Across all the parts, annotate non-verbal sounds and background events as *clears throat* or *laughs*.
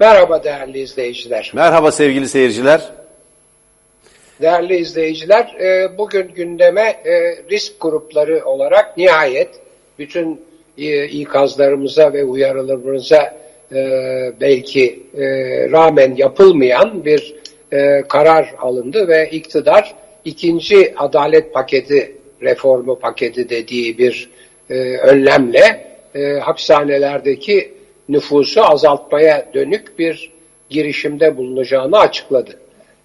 Merhaba değerli izleyiciler. Merhaba sevgili seyirciler. Değerli izleyiciler, e, bugün gündeme e, risk grupları olarak nihayet bütün e, ikazlarımıza ve uyarılarımıza belki rağmen yapılmayan bir karar alındı ve iktidar ikinci adalet paketi, reformu paketi dediği bir önlemle hapishanelerdeki nüfusu azaltmaya dönük bir girişimde bulunacağını açıkladı.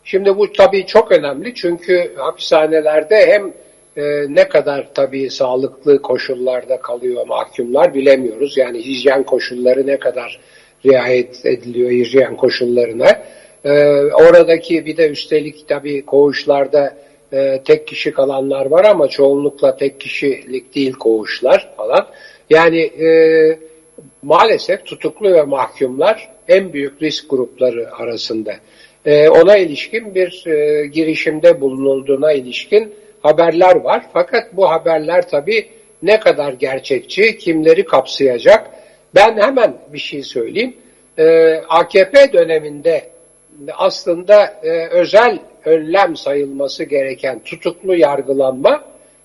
Şimdi bu tabii çok önemli çünkü hapishanelerde hem e, ne kadar tabii sağlıklı koşullarda kalıyor mahkumlar bilemiyoruz. Yani hijyen koşulları ne kadar riayet ediliyor hijyen koşullarına. E, oradaki bir de üstelik tabii koğuşlarda e, tek kişi kalanlar var ama çoğunlukla tek kişilik değil koğuşlar falan. Yani e, maalesef tutuklu ve mahkumlar en büyük risk grupları arasında. E, ona ilişkin bir e, girişimde bulunulduğuna ilişkin haberler var. Fakat bu haberler tabii ne kadar gerçekçi, kimleri kapsayacak? Ben hemen bir şey söyleyeyim. E, AKP döneminde aslında e, özel önlem sayılması gereken tutuklu yargılanma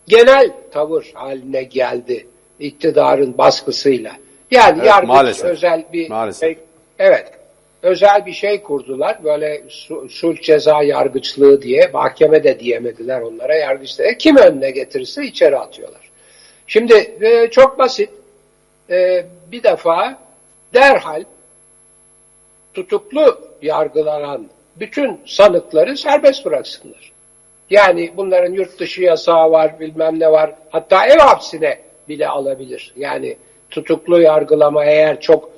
genel tavır haline geldi iktidarın baskısıyla. Yani evet, yargıç maalesef. özel bir maalesef. Şey, evet özel bir şey kurdular. Böyle sulh ceza yargıçlığı diye mahkeme de diyemediler onlara yargıçlara. Kim önüne getirirse içeri atıyorlar. Şimdi e, çok basit. E, bir defa derhal tutuklu yargılanan bütün sanıkları serbest bıraksınlar. Yani bunların yurt dışı yasağı var, bilmem ne var. Hatta ev hapsine bile alabilir. Yani tutuklu yargılama eğer çok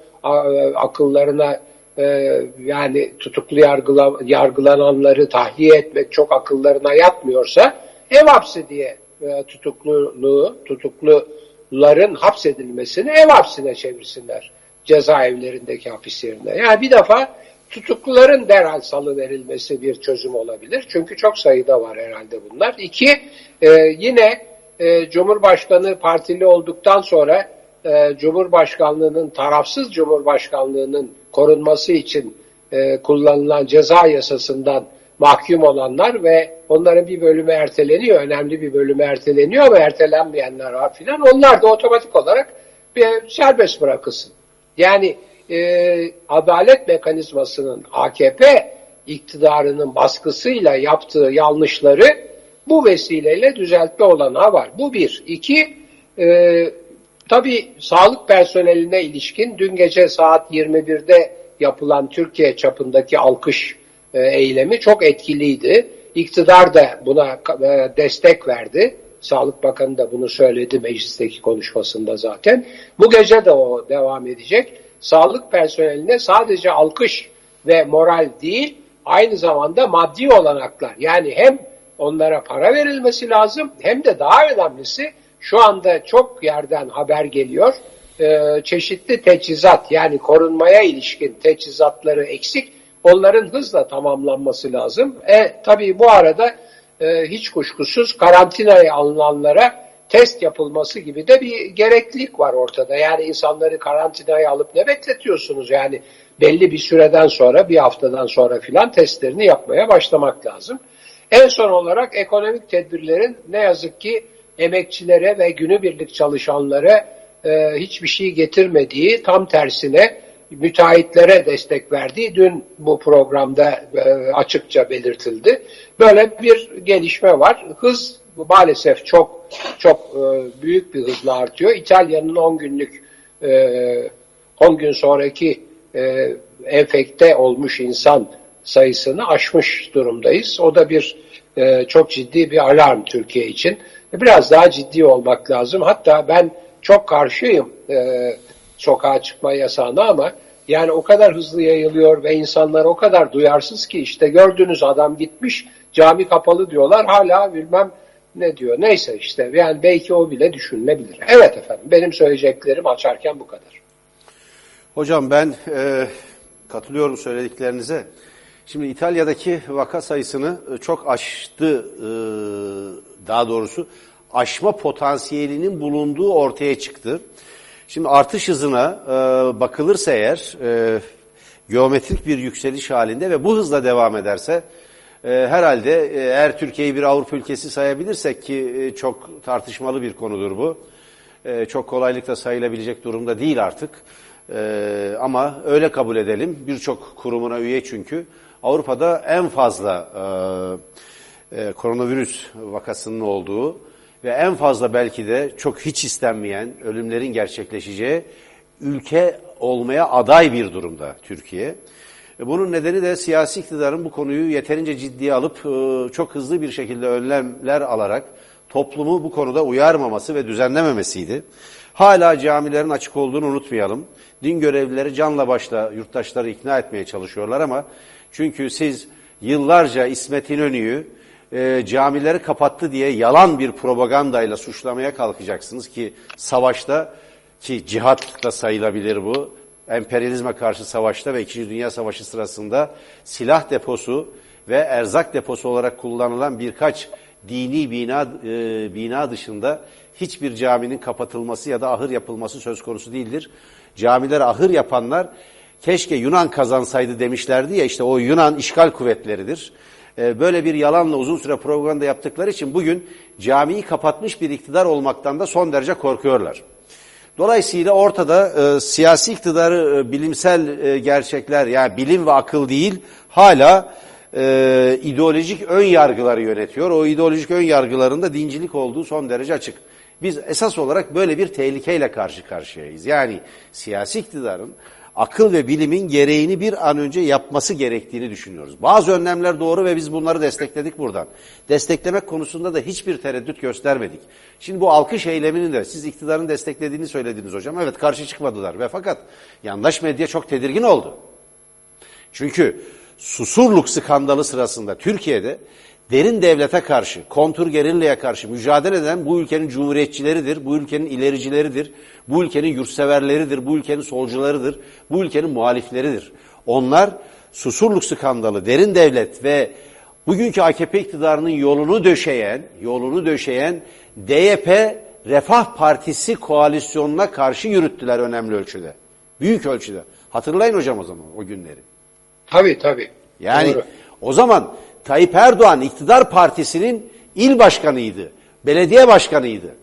akıllarına e, yani tutuklu yargıla, yargılananları tahliye etmek çok akıllarına yatmıyorsa ev hapsi diye e, tutukluluğu, tutukluların hapsedilmesini ev hapsine çevirsinler cezaevlerindeki hapis yerine. Yani bir defa tutukluların derhal salı verilmesi bir çözüm olabilir. Çünkü çok sayıda var herhalde bunlar. İki, e, yine e, Cumhurbaşkanı partili olduktan sonra e, Cumhurbaşkanlığının, tarafsız Cumhurbaşkanlığının korunması için e, kullanılan ceza yasasından mahkum olanlar ve onların bir bölümü erteleniyor, önemli bir bölümü erteleniyor ama ertelenmeyenler var filan. Onlar da otomatik olarak bir serbest bırakılsın. Yani e, adalet mekanizmasının AKP iktidarının baskısıyla yaptığı yanlışları bu vesileyle düzeltme olanağı var. Bu bir. İki, e, Tabii sağlık personeline ilişkin dün gece saat 21'de yapılan Türkiye çapındaki alkış e, eylemi çok etkiliydi. İktidar da buna e, destek verdi. Sağlık Bakanı da bunu söyledi meclisteki konuşmasında zaten. Bu gece de o devam edecek. Sağlık personeline sadece alkış ve moral değil, aynı zamanda maddi olanaklar. Yani hem onlara para verilmesi lazım hem de daha önemlisi şu anda çok yerden haber geliyor. Ee, çeşitli teçhizat yani korunmaya ilişkin teçhizatları eksik. Onların hızla tamamlanması lazım. E tabii bu arada e, hiç kuşkusuz karantinaya alınanlara test yapılması gibi de bir gereklilik var ortada. Yani insanları karantinaya alıp ne bekletiyorsunuz? Yani belli bir süreden sonra, bir haftadan sonra filan testlerini yapmaya başlamak lazım. En son olarak ekonomik tedbirlerin ne yazık ki emekçilere ve günübirlik çalışanlara e, hiçbir şey getirmediği, tam tersine müteahhitlere destek verdiği dün bu programda e, açıkça belirtildi. Böyle bir gelişme var. Hız maalesef çok çok e, büyük bir hızla artıyor. İtalya'nın 10 günlük e, 10 gün sonraki e, enfekte olmuş insan sayısını aşmış durumdayız. O da bir e, çok ciddi bir alarm Türkiye için. Biraz daha ciddi olmak lazım. Hatta ben çok karşıyım e, sokağa çıkma yasağına ama yani o kadar hızlı yayılıyor ve insanlar o kadar duyarsız ki işte gördüğünüz adam gitmiş cami kapalı diyorlar hala bilmem ne diyor. Neyse işte yani belki o bile düşünülebilir. Evet efendim benim söyleyeceklerim açarken bu kadar. Hocam ben e, katılıyorum söylediklerinize. Şimdi İtalya'daki vaka sayısını e, çok aştı, e, daha doğrusu aşma potansiyelinin bulunduğu ortaya çıktı. Şimdi artış hızına e, bakılırsa eğer geometrik bir yükseliş halinde ve bu hızla devam ederse e, herhalde e, eğer Türkiye'yi bir Avrupa ülkesi sayabilirsek ki e, çok tartışmalı bir konudur bu. E, çok kolaylıkla sayılabilecek durumda değil artık. E, ama öyle kabul edelim. Birçok kurumuna üye çünkü. Avrupa'da en fazla e, e, koronavirüs vakasının olduğu ve en fazla belki de çok hiç istenmeyen ölümlerin gerçekleşeceği ülke olmaya aday bir durumda Türkiye. E, bunun nedeni de siyasi iktidarın bu konuyu yeterince ciddiye alıp e, çok hızlı bir şekilde önlemler alarak toplumu bu konuda uyarmaması ve düzenlememesiydi. Hala camilerin açık olduğunu unutmayalım. Din görevlileri canla başla yurttaşları ikna etmeye çalışıyorlar ama çünkü siz yıllarca İsmet İnönü'yü e, camileri kapattı diye yalan bir propagandayla suçlamaya kalkacaksınız ki savaşta ki cihat da sayılabilir bu. Emperyalizme karşı savaşta ve İkinci Dünya Savaşı sırasında silah deposu ve erzak deposu olarak kullanılan birkaç dini bina, e, bina dışında hiçbir caminin kapatılması ya da ahır yapılması söz konusu değildir. Camiler ahır yapanlar keşke Yunan kazansaydı demişlerdi ya işte o Yunan işgal kuvvetleridir. E, böyle bir yalanla uzun süre propaganda yaptıkları için bugün camiyi kapatmış bir iktidar olmaktan da son derece korkuyorlar. Dolayısıyla ortada e, siyasi iktidarı e, bilimsel e, gerçekler yani bilim ve akıl değil hala e, ideolojik ön yargıları yönetiyor. O ideolojik ön yargılarında dincilik olduğu son derece açık. Biz esas olarak böyle bir tehlikeyle karşı karşıyayız. Yani siyasi iktidarın akıl ve bilimin gereğini bir an önce yapması gerektiğini düşünüyoruz. Bazı önlemler doğru ve biz bunları destekledik buradan. Desteklemek konusunda da hiçbir tereddüt göstermedik. Şimdi bu alkış eylemini de siz iktidarın desteklediğini söylediniz hocam. Evet karşı çıkmadılar ve fakat yandaş medya çok tedirgin oldu. Çünkü Susurluk skandalı sırasında Türkiye'de derin devlete karşı, kontur gerilleye karşı mücadele eden bu ülkenin cumhuriyetçileridir, bu ülkenin ilericileridir, bu ülkenin yurtseverleridir, bu ülkenin solcularıdır, bu ülkenin muhalifleridir. Onlar Susurluk skandalı, derin devlet ve bugünkü AKP iktidarının yolunu döşeyen, yolunu döşeyen DYP Refah Partisi koalisyonuna karşı yürüttüler önemli ölçüde. Büyük ölçüde. Hatırlayın hocam o zaman o günleri. Tabii tabii. Yani Doğru. o zaman Tayyip Erdoğan iktidar partisinin il başkanıydı, belediye başkanıydı.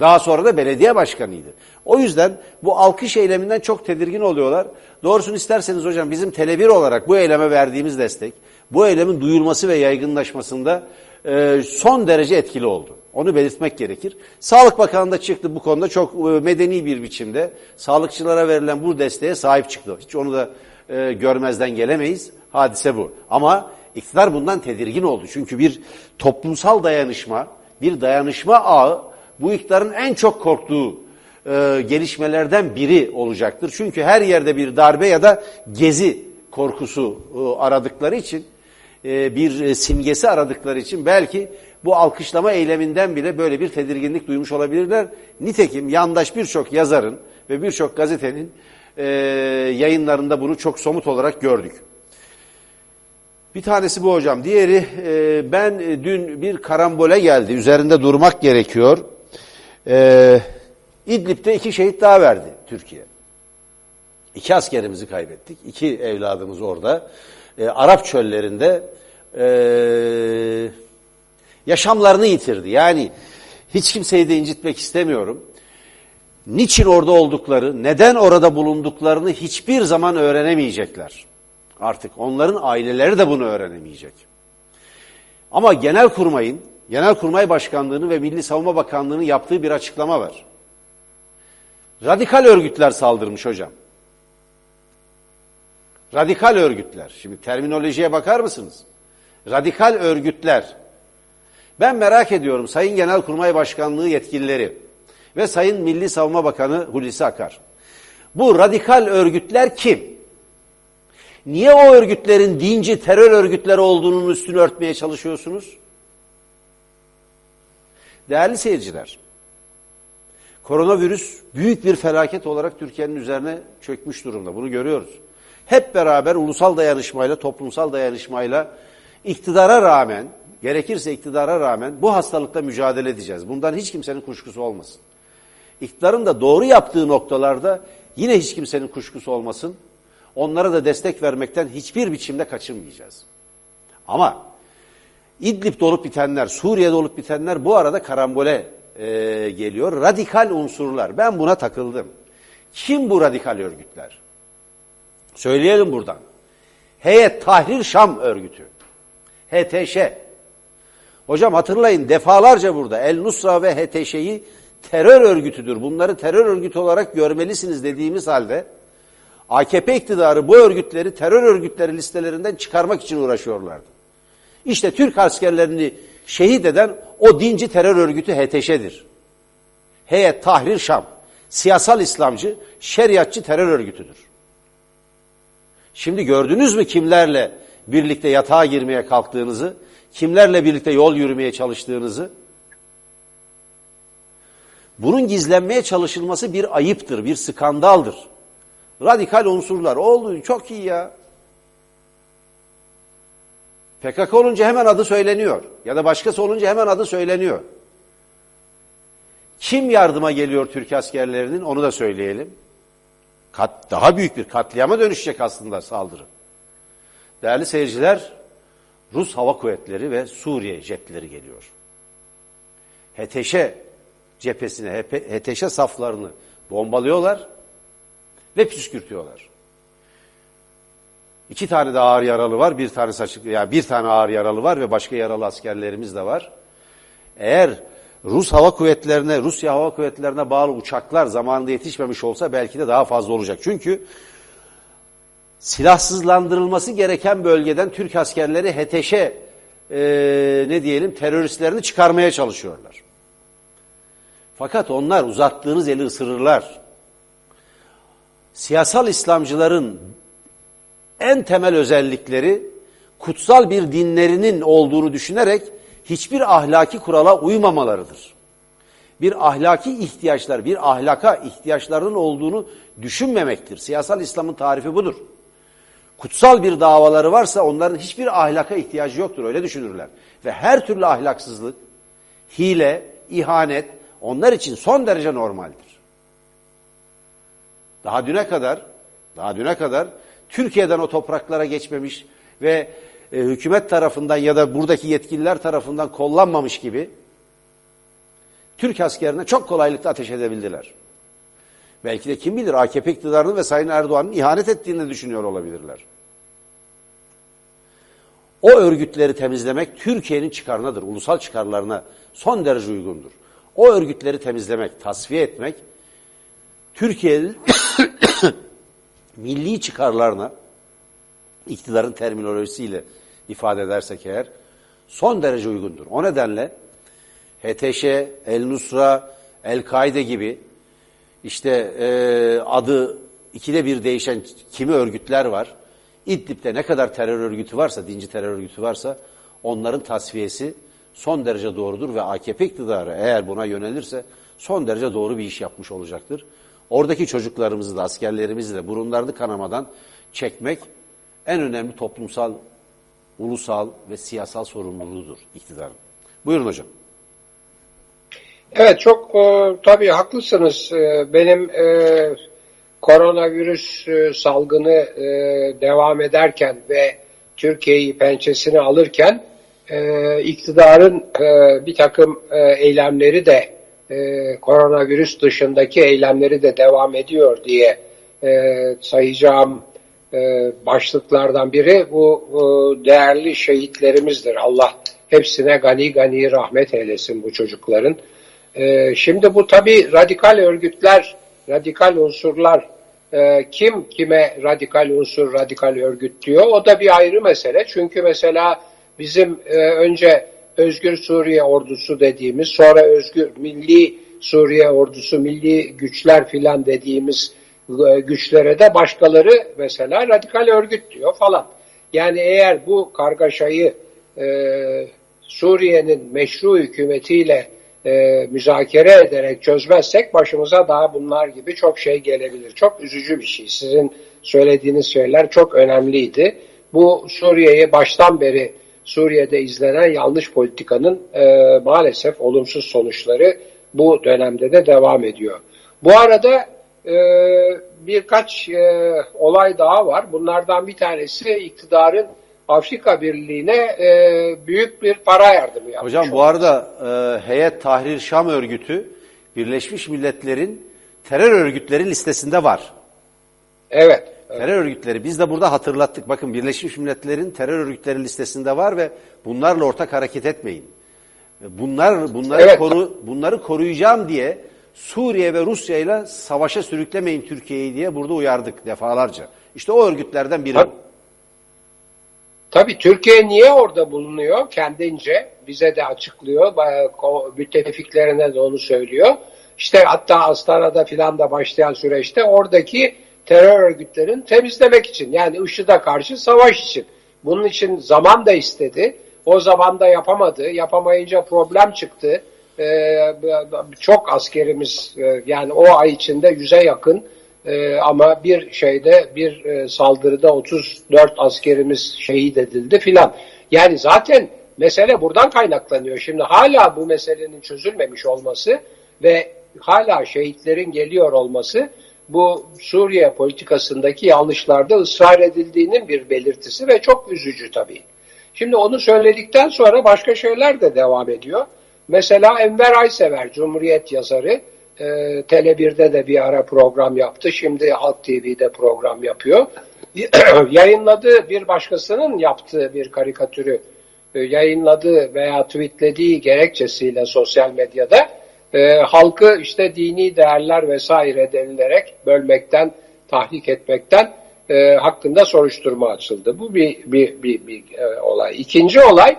Daha sonra da belediye başkanıydı. O yüzden bu alkış eyleminden çok tedirgin oluyorlar. Doğrusunu isterseniz hocam bizim Tele1 olarak bu eyleme verdiğimiz destek, bu eylemin duyulması ve yaygınlaşmasında e, son derece etkili oldu. Onu belirtmek gerekir. Sağlık Bakanı da çıktı bu konuda çok e, medeni bir biçimde. Sağlıkçılara verilen bu desteğe sahip çıktı. Hiç onu da e, görmezden gelemeyiz. Hadise bu. Ama iktidar bundan tedirgin oldu. Çünkü bir toplumsal dayanışma, bir dayanışma ağı bu iktidarın en çok korktuğu e, gelişmelerden biri olacaktır. Çünkü her yerde bir darbe ya da gezi korkusu e, aradıkları için, e, bir e, simgesi aradıkları için belki bu alkışlama eyleminden bile böyle bir tedirginlik duymuş olabilirler. Nitekim yandaş birçok yazarın ve birçok gazetenin e, yayınlarında bunu çok somut olarak gördük. Bir tanesi bu hocam. Diğeri e, ben e, dün bir karambole geldi. Üzerinde durmak gerekiyor. E, İdlib'de iki şehit daha verdi Türkiye. İki askerimizi kaybettik. İki evladımız orada. E, Arap çöllerinde e, yaşamlarını yitirdi. Yani hiç kimseyi de incitmek istemiyorum niçin orada oldukları, neden orada bulunduklarını hiçbir zaman öğrenemeyecekler. Artık onların aileleri de bunu öğrenemeyecek. Ama Genelkurmay'ın, Genelkurmay Başkanlığı'nın ve Milli Savunma Bakanlığı'nın yaptığı bir açıklama var. Radikal örgütler saldırmış hocam. Radikal örgütler. Şimdi terminolojiye bakar mısınız? Radikal örgütler. Ben merak ediyorum Sayın Genelkurmay Başkanlığı yetkilileri ve Sayın Milli Savunma Bakanı Hulusi Akar. Bu radikal örgütler kim? Niye o örgütlerin dinci terör örgütleri olduğunun üstünü örtmeye çalışıyorsunuz? Değerli seyirciler, koronavirüs büyük bir felaket olarak Türkiye'nin üzerine çökmüş durumda. Bunu görüyoruz. Hep beraber ulusal dayanışmayla, toplumsal dayanışmayla iktidara rağmen, gerekirse iktidara rağmen bu hastalıkla mücadele edeceğiz. Bundan hiç kimsenin kuşkusu olmasın. İktidarın da doğru yaptığı noktalarda yine hiç kimsenin kuşkusu olmasın. Onlara da destek vermekten hiçbir biçimde kaçınmayacağız. Ama İdlib'de olup bitenler, Suriye'de olup bitenler bu arada karambole e, geliyor. Radikal unsurlar. Ben buna takıldım. Kim bu radikal örgütler? Söyleyelim buradan. Heyet Tahrir Şam örgütü. HTŞ. Hocam hatırlayın defalarca burada El Nusra ve HTŞ'yi terör örgütüdür. Bunları terör örgütü olarak görmelisiniz dediğimiz halde AKP iktidarı bu örgütleri terör örgütleri listelerinden çıkarmak için uğraşıyorlardı. İşte Türk askerlerini şehit eden o dinci terör örgütü HTŞ'dir. Heyet Tahrir Şam. Siyasal İslamcı, şeriatçı terör örgütüdür. Şimdi gördünüz mü kimlerle birlikte yatağa girmeye kalktığınızı, kimlerle birlikte yol yürümeye çalıştığınızı? Bunun gizlenmeye çalışılması bir ayıptır, bir skandaldır. Radikal unsurlar oldu çok iyi ya. PKK olunca hemen adı söyleniyor. Ya da başkası olunca hemen adı söyleniyor. Kim yardıma geliyor Türk askerlerinin onu da söyleyelim. Kat, daha büyük bir katliama dönüşecek aslında saldırı. Değerli seyirciler, Rus Hava Kuvvetleri ve Suriye jetleri geliyor. HTŞ cephesine, HTŞ saflarını bombalıyorlar ve püskürtüyorlar. İki tane de ağır yaralı var, bir tane açık, yani bir tane ağır yaralı var ve başka yaralı askerlerimiz de var. Eğer Rus Hava Kuvvetlerine, Rusya Hava Kuvvetlerine bağlı uçaklar zamanında yetişmemiş olsa belki de daha fazla olacak. Çünkü silahsızlandırılması gereken bölgeden Türk askerleri HTŞ e, ne diyelim teröristlerini çıkarmaya çalışıyorlar. Fakat onlar uzattığınız eli ısırırlar. Siyasal İslamcıların en temel özellikleri kutsal bir dinlerinin olduğunu düşünerek hiçbir ahlaki kurala uymamalarıdır. Bir ahlaki ihtiyaçlar, bir ahlaka ihtiyaçlarının olduğunu düşünmemektir. Siyasal İslam'ın tarifi budur. Kutsal bir davaları varsa onların hiçbir ahlaka ihtiyacı yoktur. Öyle düşünürler. Ve her türlü ahlaksızlık, hile, ihanet onlar için son derece normaldir. Daha düne kadar, daha düne kadar Türkiye'den o topraklara geçmemiş ve e, hükümet tarafından ya da buradaki yetkililer tarafından kollanmamış gibi Türk askerine çok kolaylıkla ateş edebildiler. Belki de kim bilir AKP iktidarının ve Sayın Erdoğan'ın ihanet ettiğini düşünüyor olabilirler. O örgütleri temizlemek Türkiye'nin çıkarınadır, ulusal çıkarlarına son derece uygundur. O örgütleri temizlemek, tasfiye etmek Türkiye'nin *coughs* milli çıkarlarına iktidarın terminolojisiyle ifade edersek eğer son derece uygundur. O nedenle HTŞ, El-Nusra, El-Kaide gibi işte e, adı ikide bir değişen kimi örgütler var. İdlib'de ne kadar terör örgütü varsa, dinci terör örgütü varsa onların tasfiyesi son derece doğrudur ve AKP iktidarı eğer buna yönelirse son derece doğru bir iş yapmış olacaktır. Oradaki çocuklarımızı da askerlerimizi de burunlarını kanamadan çekmek en önemli toplumsal, ulusal ve siyasal sorumluluğudur iktidarın. Buyurun hocam. Evet çok e, tabii haklısınız. E, benim e, koronavirüs e, salgını e, devam ederken ve Türkiye'yi pençesine alırken e, iktidarın e, bir takım e, eylemleri de e, koronavirüs dışındaki eylemleri de devam ediyor diye e, sayacağım e, başlıklardan biri bu e, değerli şehitlerimizdir. Allah hepsine gani gani rahmet eylesin bu çocukların. E, şimdi bu tabi radikal örgütler, radikal unsurlar e, kim kime radikal unsur, radikal örgüt diyor o da bir ayrı mesele. Çünkü mesela bizim e, önce Özgür Suriye Ordusu dediğimiz, sonra Özgür Milli Suriye Ordusu, Milli Güçler filan dediğimiz e, güçlere de başkaları mesela radikal örgüt diyor falan. Yani eğer bu kargaşayı e, Suriye'nin meşru hükümetiyle e, müzakere ederek çözmezsek başımıza daha bunlar gibi çok şey gelebilir. Çok üzücü bir şey. Sizin söylediğiniz şeyler çok önemliydi. Bu Suriye'yi baştan beri Suriye'de izlenen yanlış politikanın e, maalesef olumsuz sonuçları bu dönemde de devam ediyor. Bu arada e, birkaç e, olay daha var. Bunlardan bir tanesi iktidarın Afrika Birliği'ne e, büyük bir para yardımı yapmış. Hocam bu arada e, Heyet Tahrir Şam örgütü Birleşmiş Milletler'in terör örgütleri listesinde var. Evet. Evet. Terör örgütleri biz de burada hatırlattık. Bakın Birleşmiş Milletler'in terör örgütleri listesinde var ve bunlarla ortak hareket etmeyin. Bunlar bunları Evet. koru bunları koruyacağım diye Suriye ve Rusya ile savaşa sürüklemeyin Türkiye'yi diye burada uyardık defalarca. İşte o örgütlerden biri. Tabii. Tabii Türkiye niye orada bulunuyor kendince bize de açıklıyor. Müttefiklerine de onu söylüyor. İşte hatta Astana'da filan da başlayan süreçte oradaki terör örgütlerini temizlemek için yani IŞİD'e karşı savaş için. Bunun için zaman da istedi. O zaman da yapamadı. Yapamayınca problem çıktı. Ee, çok askerimiz e, yani o ay içinde yüze yakın ee, ama bir şeyde bir e, saldırıda 34 askerimiz şehit edildi filan. Yani zaten mesele buradan kaynaklanıyor. Şimdi hala bu meselenin çözülmemiş olması ve hala şehitlerin geliyor olması bu Suriye politikasındaki yanlışlarda ısrar edildiğinin bir belirtisi ve çok üzücü tabii. Şimdi onu söyledikten sonra başka şeyler de devam ediyor. Mesela Enver Aysever, Cumhuriyet yazarı, e, Tele1'de de bir ara program yaptı. Şimdi Halk TV'de program yapıyor. *clears throat* Yayınladığı bir başkasının yaptığı bir karikatürü e, yayınladığı veya tweetlediği gerekçesiyle sosyal medyada e, halkı işte dini değerler vesaire denilerek bölmekten, tahrik etmekten e, hakkında soruşturma açıldı. Bu bir, bir, bir, bir e, olay. İkinci olay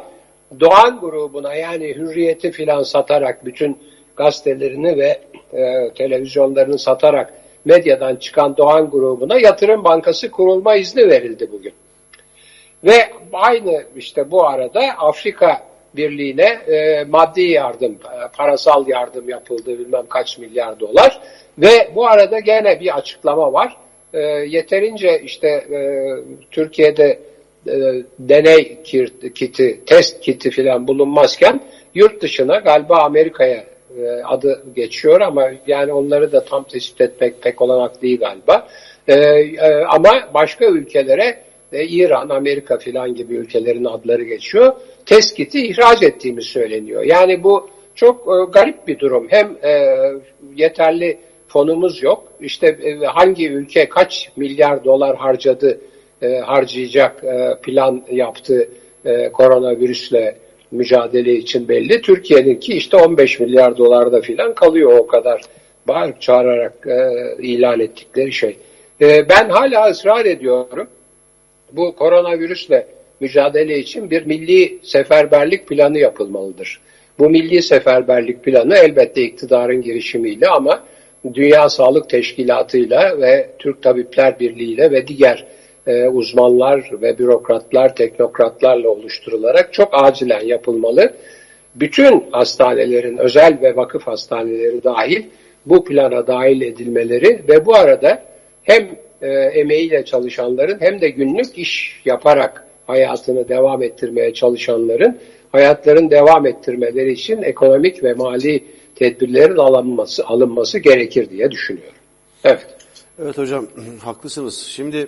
Doğan grubuna yani hürriyeti filan satarak bütün gazetelerini ve e, televizyonlarını satarak medyadan çıkan Doğan grubuna yatırım bankası kurulma izni verildi bugün. Ve aynı işte bu arada Afrika Birliği'ne e, maddi yardım, e, parasal yardım yapıldı bilmem kaç milyar dolar. Ve bu arada gene bir açıklama var. E, yeterince işte e, Türkiye'de e, deney kit- kiti, test kiti filan bulunmazken yurt dışına galiba Amerika'ya e, adı geçiyor ama yani onları da tam tespit etmek pek olanak değil galiba. E, e, ama başka ülkelere e, İran, Amerika filan gibi ülkelerin adları geçiyor. Test kiti ihraç ettiğimiz söyleniyor. Yani bu çok e, garip bir durum. Hem e, yeterli fonumuz yok. İşte e, hangi ülke kaç milyar dolar harcadı, e, harcayacak e, plan yaptı e, koronavirüsle mücadele için belli. Türkiye'ninki işte 15 milyar dolarda filan kalıyor o kadar bağırıp çağırarak e, ilan ettikleri şey. E, ben hala ısrar ediyorum. Bu koronavirüsle mücadele için bir milli seferberlik planı yapılmalıdır. Bu milli seferberlik planı elbette iktidarın girişimiyle ama Dünya Sağlık Teşkilatı'yla ve Türk Tabipler Birliği'yle ve diğer e, uzmanlar ve bürokratlar, teknokratlarla oluşturularak çok acilen yapılmalı. Bütün hastanelerin, özel ve vakıf hastaneleri dahil bu plana dahil edilmeleri ve bu arada hem e, emeğiyle çalışanların hem de günlük iş yaparak hayatını devam ettirmeye çalışanların hayatlarını devam ettirmeleri için ekonomik ve mali tedbirlerin alınması, alınması gerekir diye düşünüyorum. Evet. Evet hocam *clears throat* haklısınız. Şimdi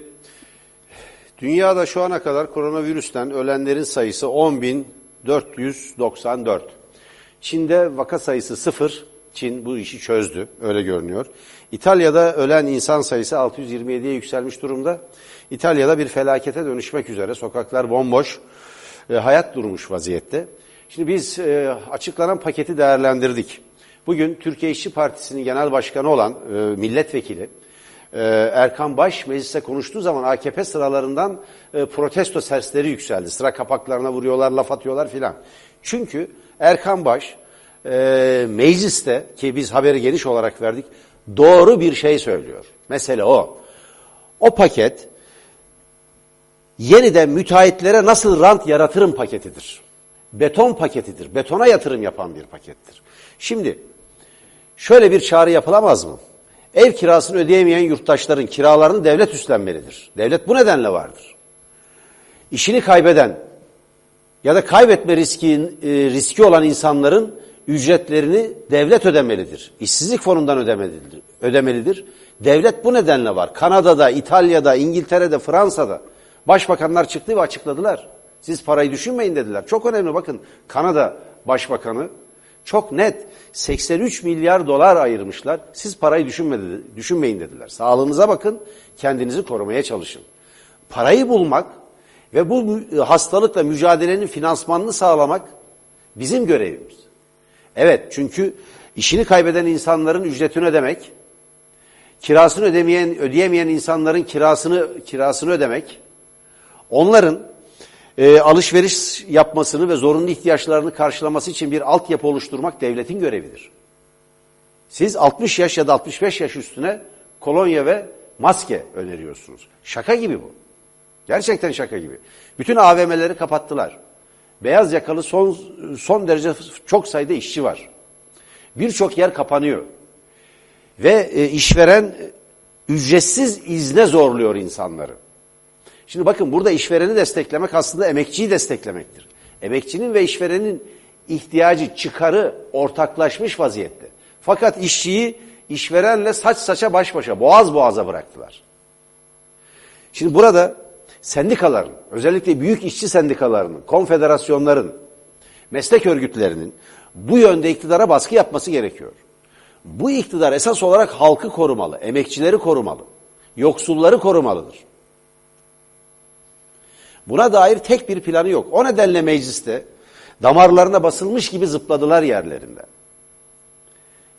dünyada şu ana kadar koronavirüsten ölenlerin sayısı 10.494. Çin'de vaka sayısı sıfır. Çin bu işi çözdü. Öyle görünüyor. İtalya'da ölen insan sayısı 627'ye yükselmiş durumda. İtalya'da bir felakete dönüşmek üzere. Sokaklar bomboş. E, hayat durmuş vaziyette. Şimdi biz e, açıklanan paketi değerlendirdik. Bugün Türkiye İşçi Partisi'nin genel başkanı olan e, milletvekili e, Erkan Baş mecliste konuştuğu zaman AKP sıralarından e, protesto sesleri yükseldi. Sıra kapaklarına vuruyorlar, laf atıyorlar filan. Çünkü Erkan Baş e, mecliste ki biz haberi geniş olarak verdik doğru bir şey söylüyor. Mesele o. O paket yeniden müteahhitlere nasıl rant yaratırım paketidir. Beton paketidir. Betona yatırım yapan bir pakettir. Şimdi şöyle bir çağrı yapılamaz mı? Ev kirasını ödeyemeyen yurttaşların kiralarını devlet üstlenmelidir. Devlet bu nedenle vardır. İşini kaybeden ya da kaybetme riski, e, riski olan insanların ücretlerini devlet ödemelidir. İşsizlik fonundan ödemelidir. ödemelidir. Devlet bu nedenle var. Kanada'da, İtalya'da, İngiltere'de, Fransa'da başbakanlar çıktı ve açıkladılar. Siz parayı düşünmeyin dediler. Çok önemli bakın Kanada Başbakanı çok net 83 milyar dolar ayırmışlar. Siz parayı düşünmedi, düşünmeyin dediler. Sağlığınıza bakın, kendinizi korumaya çalışın. Parayı bulmak ve bu hastalıkla mücadelenin finansmanını sağlamak bizim görevimiz. Evet çünkü işini kaybeden insanların ücretini ödemek, kirasını ödemeyen, ödeyemeyen insanların kirasını kirasını ödemek, onların e, alışveriş yapmasını ve zorunlu ihtiyaçlarını karşılaması için bir altyapı oluşturmak devletin görevidir. Siz 60 yaş ya da 65 yaş üstüne kolonya ve maske öneriyorsunuz. Şaka gibi bu. Gerçekten şaka gibi. Bütün AVM'leri kapattılar. Beyaz yakalı son, son derece çok sayıda işçi var. Birçok yer kapanıyor. Ve e, işveren ücretsiz izne zorluyor insanları. Şimdi bakın burada işvereni desteklemek aslında emekçiyi desteklemektir. Emekçinin ve işverenin ihtiyacı, çıkarı ortaklaşmış vaziyette. Fakat işçiyi işverenle saç saça baş başa, boğaz boğaza bıraktılar. Şimdi burada sendikaların, özellikle büyük işçi sendikalarının, konfederasyonların, meslek örgütlerinin bu yönde iktidara baskı yapması gerekiyor. Bu iktidar esas olarak halkı korumalı, emekçileri korumalı, yoksulları korumalıdır. Buna dair tek bir planı yok. O nedenle mecliste damarlarına basılmış gibi zıpladılar yerlerinde.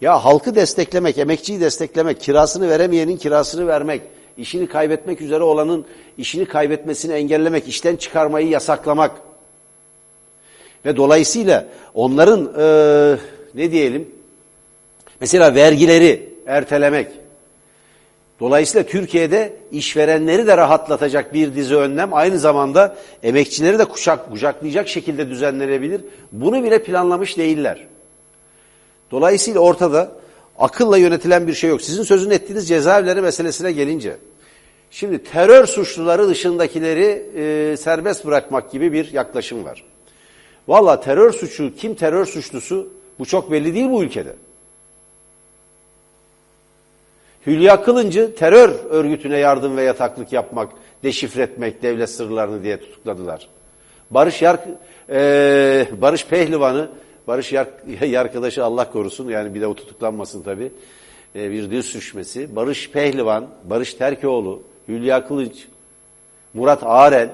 Ya halkı desteklemek, emekçiyi desteklemek, kirasını veremeyenin kirasını vermek, işini kaybetmek üzere olanın işini kaybetmesini engellemek, işten çıkarmayı yasaklamak ve dolayısıyla onların e, ne diyelim mesela vergileri ertelemek, Dolayısıyla Türkiye'de işverenleri de rahatlatacak bir dizi önlem aynı zamanda emekçileri de kuşak, kucaklayacak şekilde düzenlenebilir. Bunu bile planlamış değiller. Dolayısıyla ortada akılla yönetilen bir şey yok. Sizin sözünü ettiğiniz cezaevleri meselesine gelince. Şimdi terör suçluları dışındakileri e, serbest bırakmak gibi bir yaklaşım var. Valla terör suçu, kim terör suçlusu bu çok belli değil bu ülkede. Hülya Kılıncı terör örgütüne yardım ve yataklık yapmak, deşifre etmek, devlet sırlarını diye tutukladılar. Barış Yark, e, Barış Pehlivan'ı, Barış *laughs* Yark, arkadaşı Allah korusun yani bir de o tutuklanmasın tabii. E, bir dil sürüşmesi. Barış Pehlivan, Barış Terkoğlu, Hülya Kılıç, Murat Ağrel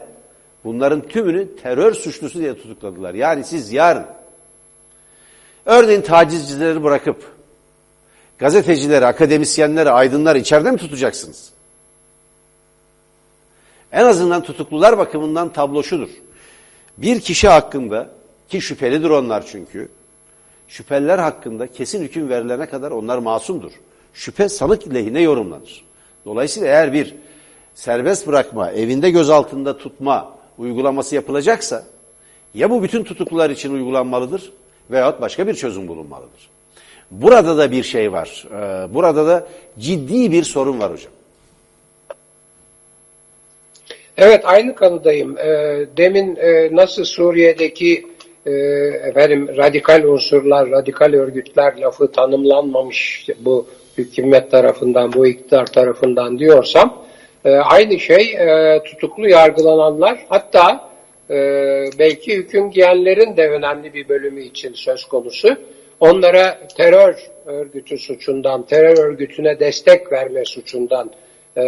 bunların tümünü terör suçlusu diye tutukladılar. Yani siz yarın örneğin tacizcileri bırakıp gazetecileri, akademisyenleri, aydınları içeride mi tutacaksınız? En azından tutuklular bakımından tablo şudur. Bir kişi hakkında ki şüphelidir onlar çünkü. Şüpheliler hakkında kesin hüküm verilene kadar onlar masumdur. Şüphe sanık lehine yorumlanır. Dolayısıyla eğer bir serbest bırakma, evinde gözaltında tutma uygulaması yapılacaksa ya bu bütün tutuklular için uygulanmalıdır veyahut başka bir çözüm bulunmalıdır. Burada da bir şey var. Ee, burada da ciddi bir sorun var hocam. Evet aynı kanıdayım. Ee, demin e, nasıl Suriye'deki e, efendim radikal unsurlar, radikal örgütler lafı tanımlanmamış bu hükümet tarafından, bu iktidar tarafından diyorsam e, aynı şey tutuklu yargılananlar hatta belki hüküm giyenlerin de önemli bir bölümü için söz konusu onlara terör örgütü suçundan, terör örgütüne destek verme suçundan e,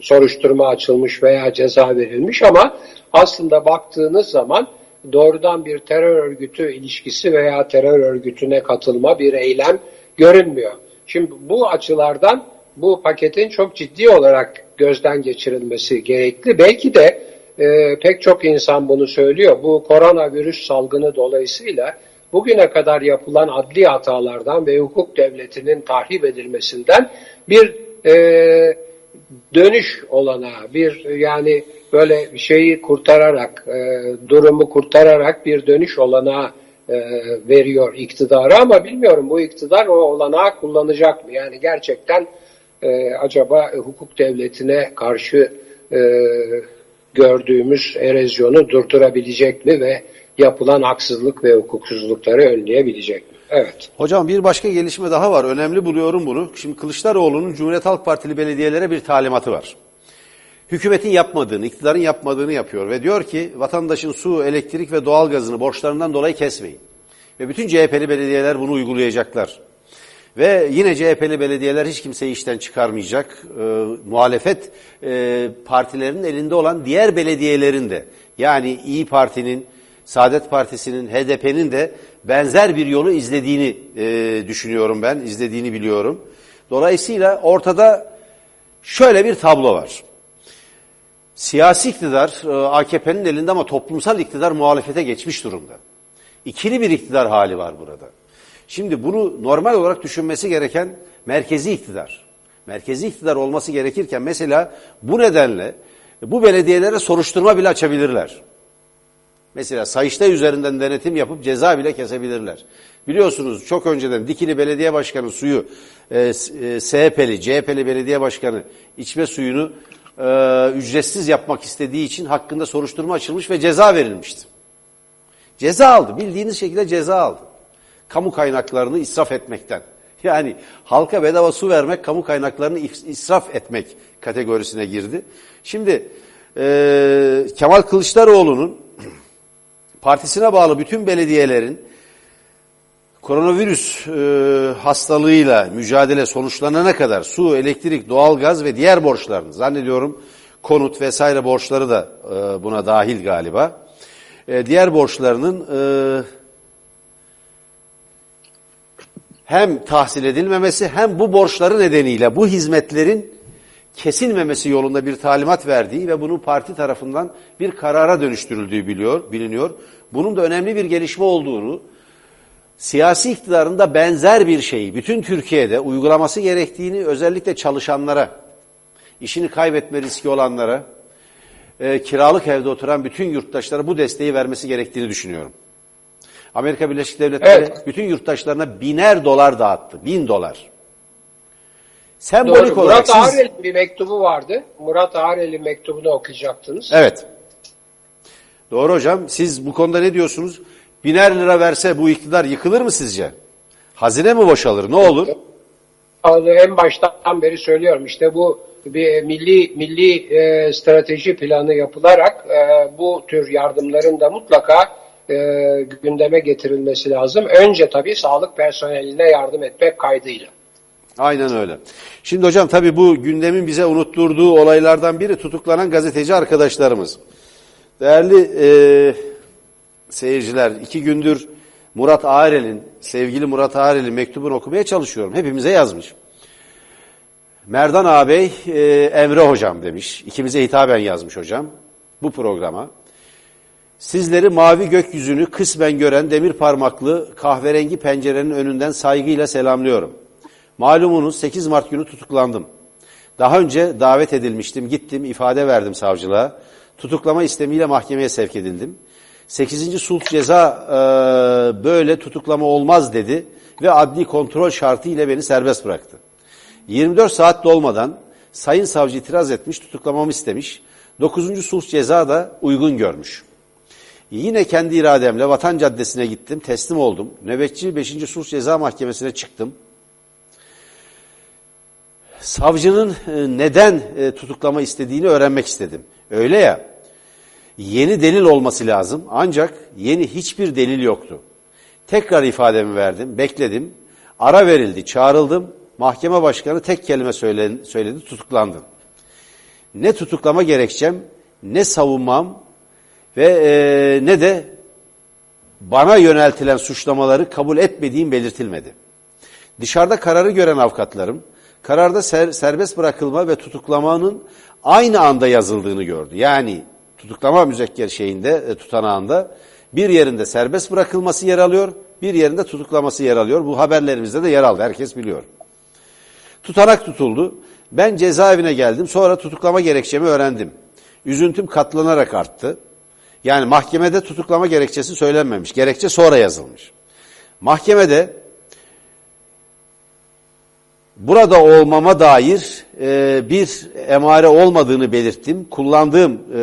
soruşturma açılmış veya ceza verilmiş ama aslında baktığınız zaman doğrudan bir terör örgütü ilişkisi veya terör örgütüne katılma bir eylem görünmüyor. Şimdi bu açılardan bu paketin çok ciddi olarak gözden geçirilmesi gerekli. Belki de e, pek çok insan bunu söylüyor. Bu koronavirüs salgını dolayısıyla bugüne kadar yapılan adli hatalardan ve hukuk devletinin tahrip edilmesinden bir e, dönüş olana, bir yani böyle şeyi kurtararak, e, durumu kurtararak bir dönüş olana e, veriyor iktidarı ama bilmiyorum bu iktidar o olanağı kullanacak mı? Yani gerçekten e, acaba hukuk devletine karşı e, gördüğümüz erozyonu durdurabilecek mi ve yapılan haksızlık ve hukuksuzlukları önleyebilecek mi? Evet. Hocam bir başka gelişme daha var. Önemli buluyorum bunu. Şimdi Kılıçdaroğlu'nun Cumhuriyet Halk Partili belediyelere bir talimatı var. Hükümetin yapmadığını, iktidarın yapmadığını yapıyor ve diyor ki vatandaşın su, elektrik ve doğalgazını borçlarından dolayı kesmeyin. Ve bütün CHP'li belediyeler bunu uygulayacaklar. Ve yine CHP'li belediyeler hiç kimseyi işten çıkarmayacak. E, muhalefet e, partilerinin elinde olan diğer belediyelerin de yani İyi Parti'nin, Saadet Partisi'nin, HDP'nin de benzer bir yolu izlediğini e, düşünüyorum ben, izlediğini biliyorum. Dolayısıyla ortada şöyle bir tablo var. Siyasi iktidar e, AKP'nin elinde ama toplumsal iktidar muhalefete geçmiş durumda. İkili bir iktidar hali var burada. Şimdi bunu normal olarak düşünmesi gereken merkezi iktidar. Merkezi iktidar olması gerekirken mesela bu nedenle bu belediyelere soruşturma bile açabilirler. Mesela Sayıştay üzerinden denetim yapıp ceza bile kesebilirler. Biliyorsunuz çok önceden Dikili Belediye Başkanı suyu e, e, SHP'li, CHP'li belediye başkanı içme suyunu e, ücretsiz yapmak istediği için hakkında soruşturma açılmış ve ceza verilmişti. Ceza aldı. Bildiğiniz şekilde ceza aldı. Kamu kaynaklarını israf etmekten. *laughs* Yani halka bedava su vermek, kamu kaynaklarını israf etmek kategorisine girdi. Şimdi e, Kemal Kılıçdaroğlu'nun *clears throat* partisine bağlı bütün belediyelerin koronavirüs e, hastalığıyla mücadele sonuçlanana kadar su, elektrik, doğalgaz ve diğer borçlarını zannediyorum konut vesaire borçları da e, buna dahil galiba. E, diğer borçlarının e, hem tahsil edilmemesi hem bu borçları nedeniyle bu hizmetlerin kesilmemesi yolunda bir talimat verdiği ve bunun parti tarafından bir karara dönüştürüldüğü biliyor, biliniyor. Bunun da önemli bir gelişme olduğunu, siyasi iktidarında benzer bir şeyi bütün Türkiye'de uygulaması gerektiğini özellikle çalışanlara, işini kaybetme riski olanlara, e, kiralık evde oturan bütün yurttaşlara bu desteği vermesi gerektiğini düşünüyorum. Amerika Birleşik Devletleri evet. bütün yurttaşlarına biner dolar dağıttı. Bin dolar. Sembolik Doğru. olarak Murat siz... Ağrel'in bir mektubu vardı. Murat Ağrel'in mektubunu okuyacaktınız. Evet. Doğru hocam. Siz bu konuda ne diyorsunuz? Biner lira verse bu iktidar yıkılır mı sizce? Hazine mi boşalır? Ne olur? En baştan beri söylüyorum. İşte bu bir milli milli e, strateji planı yapılarak e, bu tür yardımların da mutlaka e, gündeme getirilmesi lazım. Önce tabii sağlık personeline yardım etmek kaydıyla. Aynen öyle. Şimdi hocam tabii bu gündemin bize unutturduğu olaylardan biri tutuklanan gazeteci arkadaşlarımız. Değerli e, seyirciler, iki gündür Murat Ağrel'in, sevgili Murat Ağrel'in mektubunu okumaya çalışıyorum. Hepimize yazmış. Merdan ağabey, e, Emre hocam demiş. İkimize hitaben yazmış hocam bu programa. Sizleri mavi gökyüzünü kısmen gören demir parmaklı kahverengi pencerenin önünden saygıyla selamlıyorum. Malumunuz 8 Mart günü tutuklandım. Daha önce davet edilmiştim, gittim, ifade verdim savcılığa. Tutuklama istemiyle mahkemeye sevk edildim. 8. sulh ceza e, böyle tutuklama olmaz dedi ve adli kontrol şartı ile beni serbest bıraktı. 24 saat dolmadan sayın savcı itiraz etmiş, tutuklamamı istemiş. 9. sulh ceza da uygun görmüş. Yine kendi irademle Vatan Caddesi'ne gittim, teslim oldum. Nöbetçi 5. Sulh Ceza Mahkemesi'ne çıktım. Savcının e, neden e, tutuklama istediğini öğrenmek istedim. Öyle ya, yeni delil olması lazım ancak yeni hiçbir delil yoktu. Tekrar ifademi verdim, bekledim. Ara verildi, çağrıldım. Mahkeme başkanı tek kelime söyledi, tutuklandım. Ne tutuklama gerekçem, ne savunmam, ve e, ne de bana yöneltilen suçlamaları kabul etmediğim belirtilmedi. Dışarıda kararı gören avukatlarım, kararda ser, serbest bırakılma ve tutuklamanın aynı anda yazıldığını gördü. Yani tutuklama müzekker şeyinde, e, tutanağında bir yerinde serbest bırakılması yer alıyor, bir yerinde tutuklaması yer alıyor. Bu haberlerimizde de yer aldı, herkes biliyor. Tutanak tutuldu. Ben cezaevine geldim, sonra tutuklama gerekçemi öğrendim. Üzüntüm katlanarak arttı. Yani mahkemede tutuklama gerekçesi söylenmemiş. Gerekçe sonra yazılmış. Mahkemede burada olmama dair e, bir emare olmadığını belirttim. Kullandığım, e,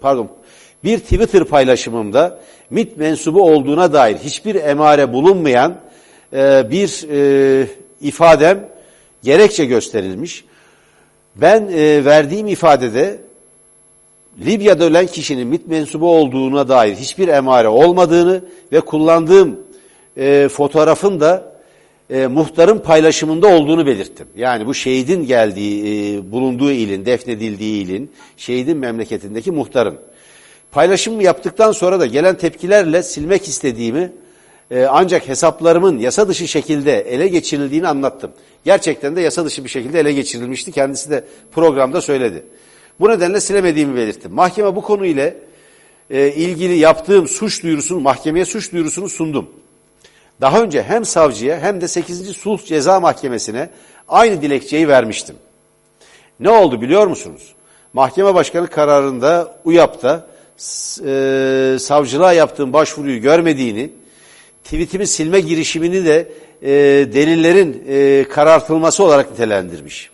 pardon, bir Twitter paylaşımımda MIT mensubu olduğuna dair hiçbir emare bulunmayan e, bir e, ifadem gerekçe gösterilmiş. Ben e, verdiğim ifadede Libya'da ölen kişinin MIT mensubu olduğuna dair hiçbir emare olmadığını ve kullandığım e, fotoğrafın da e, muhtarın paylaşımında olduğunu belirttim. Yani bu şehidin geldiği, e, bulunduğu ilin, defnedildiği ilin, şehidin memleketindeki muhtarın. Paylaşımı yaptıktan sonra da gelen tepkilerle silmek istediğimi e, ancak hesaplarımın yasa dışı şekilde ele geçirildiğini anlattım. Gerçekten de yasa dışı bir şekilde ele geçirilmişti. Kendisi de programda söyledi. Bu nedenle silemediğimi belirttim. Mahkeme bu konuyla e, ilgili yaptığım suç duyurusunu, mahkemeye suç duyurusunu sundum. Daha önce hem savcıya hem de 8. Sulh Ceza Mahkemesi'ne aynı dilekçeyi vermiştim. Ne oldu biliyor musunuz? Mahkeme başkanı kararında UYAP'ta e, savcılığa yaptığım başvuruyu görmediğini, tweetimi silme girişimini de e, delillerin e, karartılması olarak nitelendirmiş.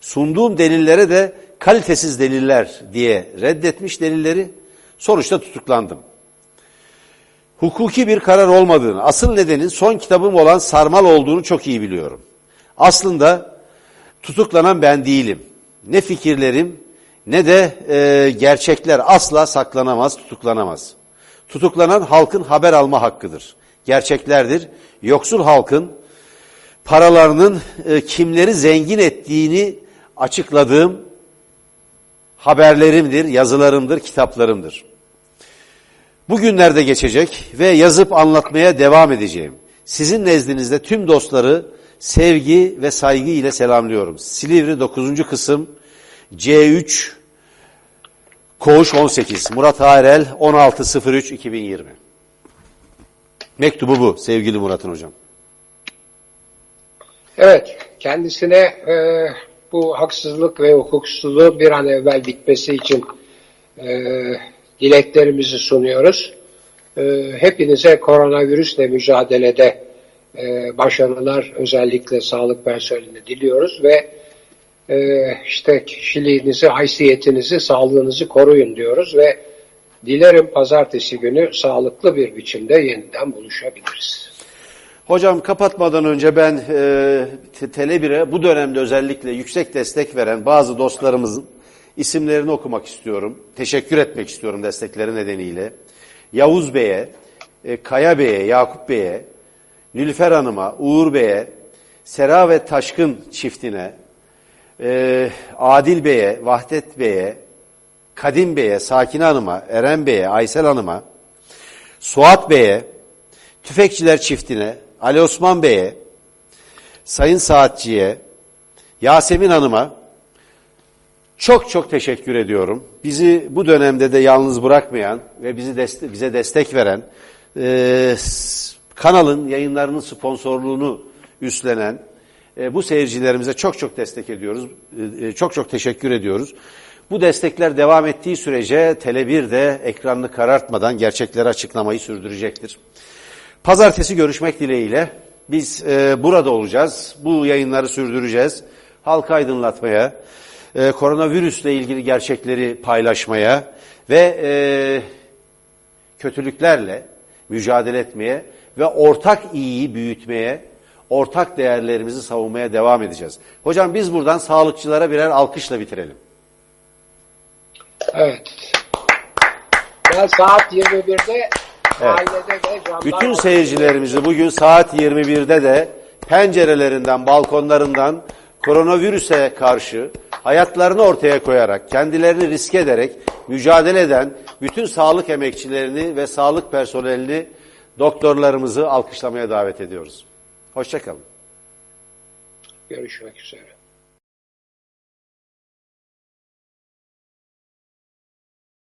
Sunduğum delillere de kalitesiz deliller diye reddetmiş delilleri. Sonuçta tutuklandım. Hukuki bir karar olmadığını, asıl nedenin son kitabım olan Sarmal olduğunu çok iyi biliyorum. Aslında tutuklanan ben değilim. Ne fikirlerim ne de e, gerçekler asla saklanamaz, tutuklanamaz. Tutuklanan halkın haber alma hakkıdır. Gerçeklerdir. Yoksul halkın paralarının e, kimleri zengin ettiğini açıkladığım haberlerimdir, yazılarımdır, kitaplarımdır. Bugünlerde geçecek ve yazıp anlatmaya devam edeceğim. Sizin nezdinizde tüm dostları sevgi ve saygı ile selamlıyorum. Silivri 9. kısım C3 Koğuş 18 Murat Arel 16.03.2020 Mektubu bu sevgili Murat'ın hocam. Evet, kendisine e, bu haksızlık ve hukuksuzluğu bir an evvel bitmesi için e, dileklerimizi sunuyoruz. E, hepinize koronavirüsle mücadelede e, başarılar özellikle sağlık personeline diliyoruz ve e, işte kişiliğinizi, haysiyetinizi, sağlığınızı koruyun diyoruz ve dilerim pazartesi günü sağlıklı bir biçimde yeniden buluşabiliriz. Hocam kapatmadan önce ben e, Tele1'e bu dönemde özellikle yüksek destek veren bazı dostlarımızın isimlerini okumak istiyorum. Teşekkür etmek istiyorum destekleri nedeniyle. Yavuz Bey'e, e, Kaya Bey'e, Yakup Bey'e, Nülfer Hanım'a, Uğur Bey'e, Sera ve Taşkın çiftine, e, Adil Bey'e, Vahdet Bey'e, Kadim Bey'e, Sakine Hanım'a, Eren Bey'e, Aysel Hanım'a, Suat Bey'e, Tüfekçiler çiftine, Ali Osman Bey'e, Sayın Saatçi'ye, Yasemin Hanım'a çok çok teşekkür ediyorum. Bizi bu dönemde de yalnız bırakmayan ve bizi deste bize destek veren, e, kanalın yayınlarının sponsorluğunu üstlenen e, bu seyircilerimize çok çok destek ediyoruz. E, çok çok teşekkür ediyoruz. Bu destekler devam ettiği sürece Tele1 de ekranını karartmadan gerçekleri açıklamayı sürdürecektir. Pazartesi görüşmek dileğiyle biz e, burada olacağız. Bu yayınları sürdüreceğiz. Halka aydınlatmaya, e, koronavirüsle ilgili gerçekleri paylaşmaya ve e, kötülüklerle mücadele etmeye ve ortak iyiyi büyütmeye, ortak değerlerimizi savunmaya devam edeceğiz. Hocam biz buradan sağlıkçılara birer alkışla bitirelim. Evet. Ben saat 21'de Evet. Bütün seyircilerimizi bugün saat 21'de de pencerelerinden, balkonlarından koronavirüse karşı hayatlarını ortaya koyarak, kendilerini risk ederek mücadele eden bütün sağlık emekçilerini ve sağlık personelini, doktorlarımızı alkışlamaya davet ediyoruz. Hoşçakalın. Görüşmek üzere.